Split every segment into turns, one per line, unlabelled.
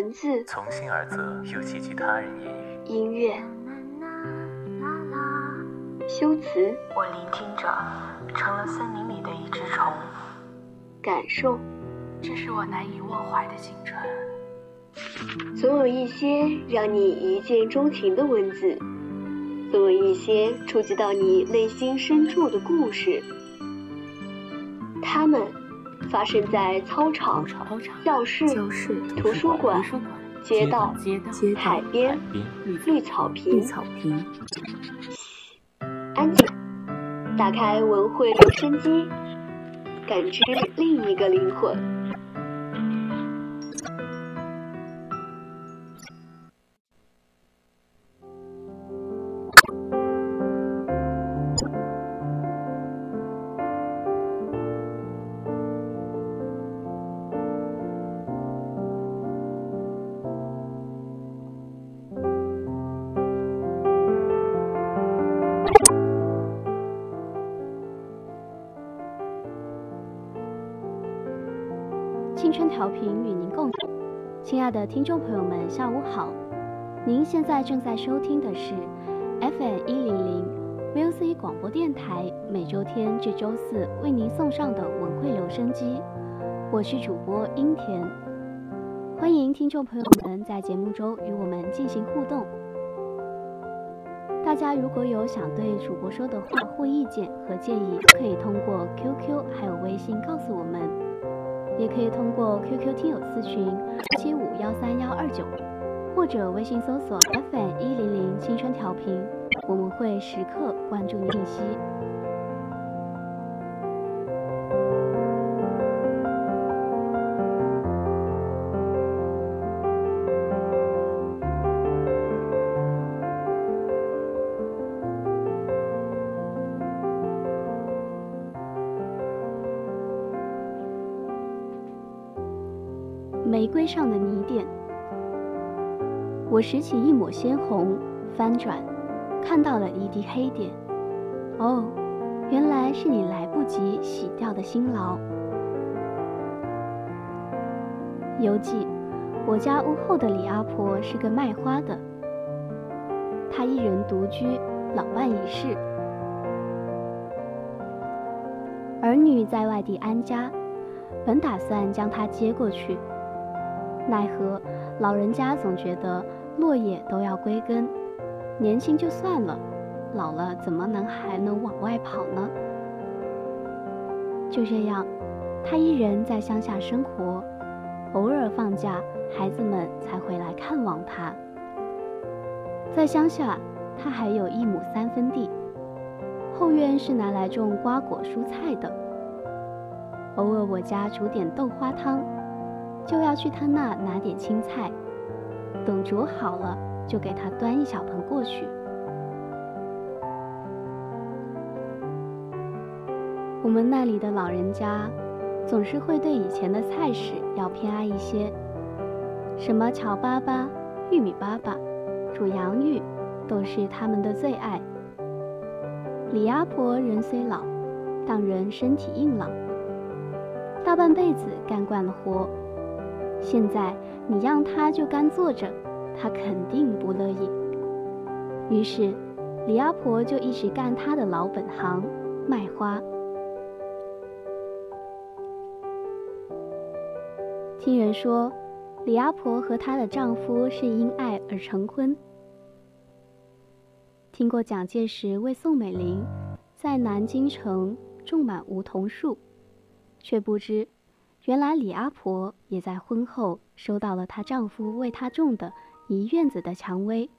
文字
从心而泽，又寄居他人言语。
音乐、修辞、
我聆听着，成了森林里的一只虫。
感受，
这是我难以忘怀的青春。
总有一些让你一见钟情的文字，总有一些触及到你内心深处的故事。他们发生在操场、教室、图书馆、街道、海边、绿草坪。安静，打开文慧留声机，感知另一个灵魂。
调频与您共处，亲爱的听众朋友们，下午好。您现在正在收听的是 FM 一零零 VOC 广播电台，每周天至周四为您送上的文汇留声机。我是主播英田，欢迎听众朋友们在节目中与我们进行互动。大家如果有想对主播说的话或意见和建议，可以通过 QQ 还有微信告诉我们。也可以通过 QQ 听友私群七五幺三幺二九，或者微信搜索 FM 一零零青春调频，我们会时刻关注信息。玫瑰上的泥点，我拾起一抹鲜红，翻转，看到了一滴黑点。哦，原来是你来不及洗掉的辛劳。游记：我家屋后的李阿婆是个卖花的，她一人独居，老伴已逝，儿女在外地安家，本打算将她接过去。奈何老人家总觉得落叶都要归根，年轻就算了，老了怎么能还能往外跑呢？就这样，他一人在乡下生活，偶尔放假，孩子们才回来看望他。在乡下，他还有一亩三分地，后院是拿来种瓜果蔬菜的。偶尔我家煮点豆花汤。就要去他那拿点青菜，等煮好了，就给他端一小盆过去。我们那里的老人家，总是会对以前的菜式要偏爱一些，什么荞粑粑、玉米粑粑、煮洋芋，都是他们的最爱。李阿婆人虽老，但人身体硬朗，大半辈子干惯了活。现在你让他就干坐着，他肯定不乐意。于是，李阿婆就一直干她的老本行——卖花。听人说，李阿婆和她的丈夫是因爱而成婚。听过蒋介石为宋美龄在南京城种满梧桐树，却不知。原来李阿婆也在婚后收到了她丈夫为她种的一院子的蔷薇，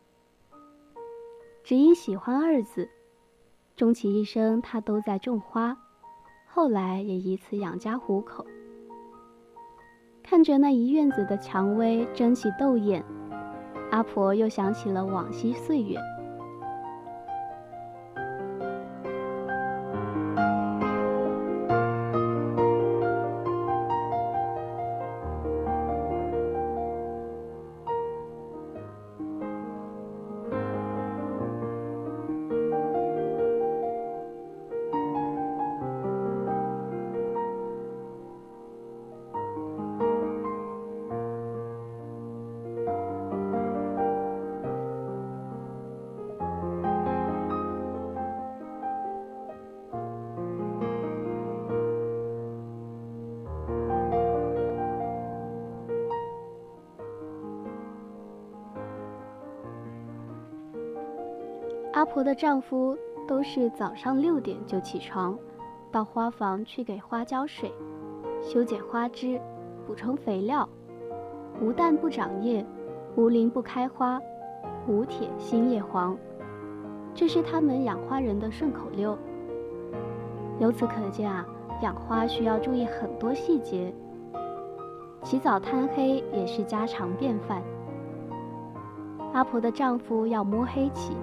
只因喜欢二字，终其一生她都在种花，后来也以此养家糊口。看着那一院子的蔷薇争奇斗艳，阿婆又想起了往昔岁月。阿婆的丈夫都是早上六点就起床，到花房去给花浇水、修剪花枝、补充肥料。无蛋不长叶，无鳞不开花，无铁新叶黄，这是他们养花人的顺口溜。由此可见啊，养花需要注意很多细节。起早贪黑也是家常便饭。阿婆的丈夫要摸黑起，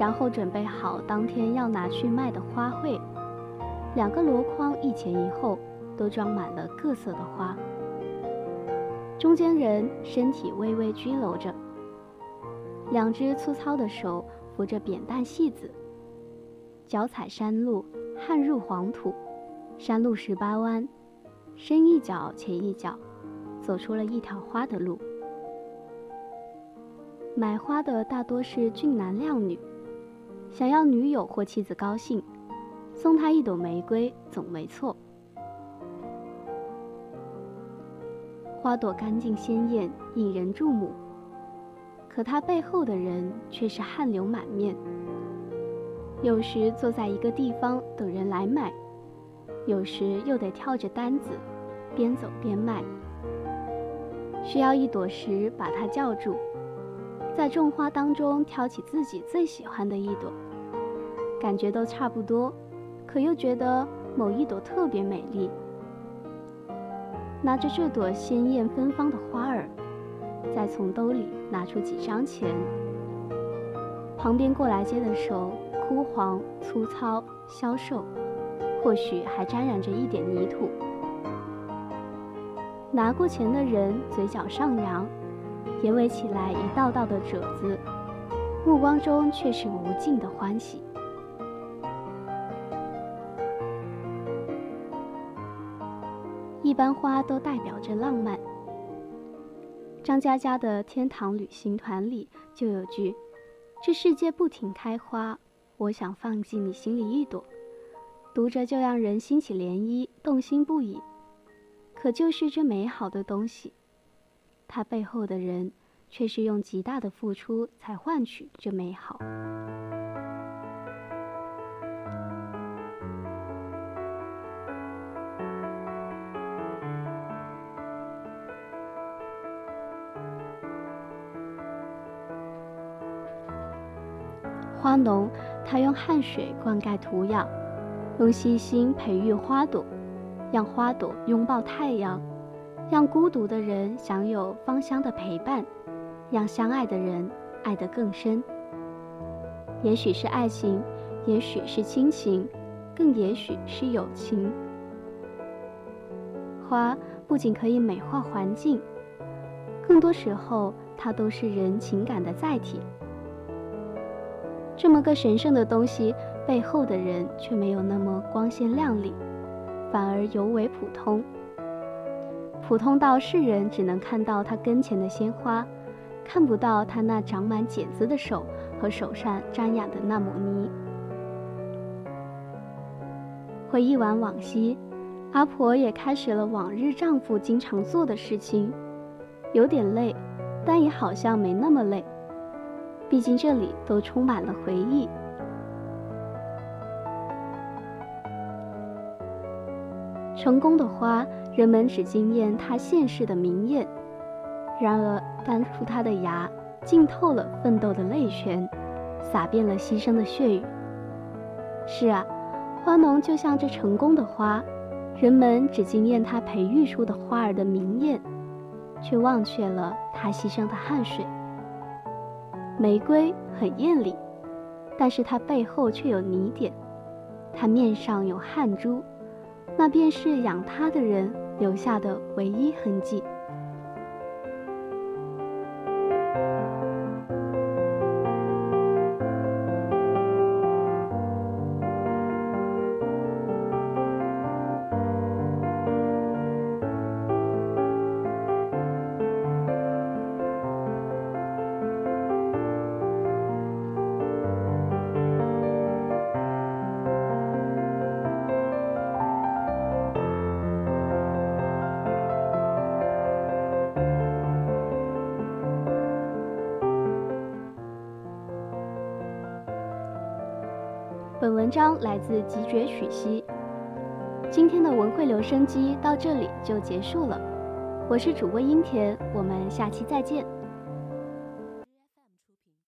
然后准备好当天要拿去卖的花卉，两个箩筐一前一后，都装满了各色的花。中间人身体微微佝偻着，两只粗糙的手扶着扁担细子，脚踩山路，汗入黄土，山路十八弯，深一脚浅一脚，走出了一条花的路。买花的大多是俊男靓女，想要女友或妻子高兴，送她一朵玫瑰总没错。花朵干净鲜艳，引人注目。可它背后的人却是汗流满面。有时坐在一个地方等人来买，有时又得挑着担子，边走边卖。需要一朵时把它叫住，在种花当中挑起自己最喜欢的一朵，感觉都差不多，可又觉得某一朵特别美丽。拿着这朵鲜艳芬芳的花儿，再从兜里拿出几张钱。旁边过来接的手枯黄粗糙消瘦，或许还沾染着一点泥土。拿过钱的人嘴角上扬，眼尾起来一道道的褶子，目光中却是无尽的欢喜。一般花都代表着浪漫。张嘉佳的《天堂旅行团》里就有句：“这世界不停开花，我想放进你心里一朵。”读着就让人心起涟漪，动心不已。可就是这美好的东西，他背后的人却是用极大的付出才换取这美好。花农，他用汗水灌溉土壤，用细心培育花朵，让花朵拥抱太阳，让孤独的人享有芳香的陪伴，让相爱的人爱得更深。也许是爱情，也许是亲情，更也许是友情。花不仅可以美化环境，更多时候，它都是人情感的载体。这么个神圣的东西，背后的人却没有那么光鲜亮丽，反而尤为普通。普通到世人只能看到他跟前的鲜花，看不到他那长满茧子的手和手上沾染的那抹泥。回忆完往昔，阿婆也开始了往日丈夫经常做的事情，有点累，但也好像没那么累。毕竟这里都充满了回忆。成功的花，人们只惊艳它现世的明艳；然而，淡出它的芽，浸透了奋斗的泪泉，洒遍了牺牲的血雨。是啊，花农就像这成功的花，人们只惊艳它培育出的花儿的明艳，却忘却了它牺牲的汗水。玫瑰很艳丽，但是它背后却有泥点，它面上有汗珠，那便是养他的人留下的唯一痕迹。本文章来自极绝许溪。今天的文汇留声机到这里就结束了，我是主播英田，我们下期再见。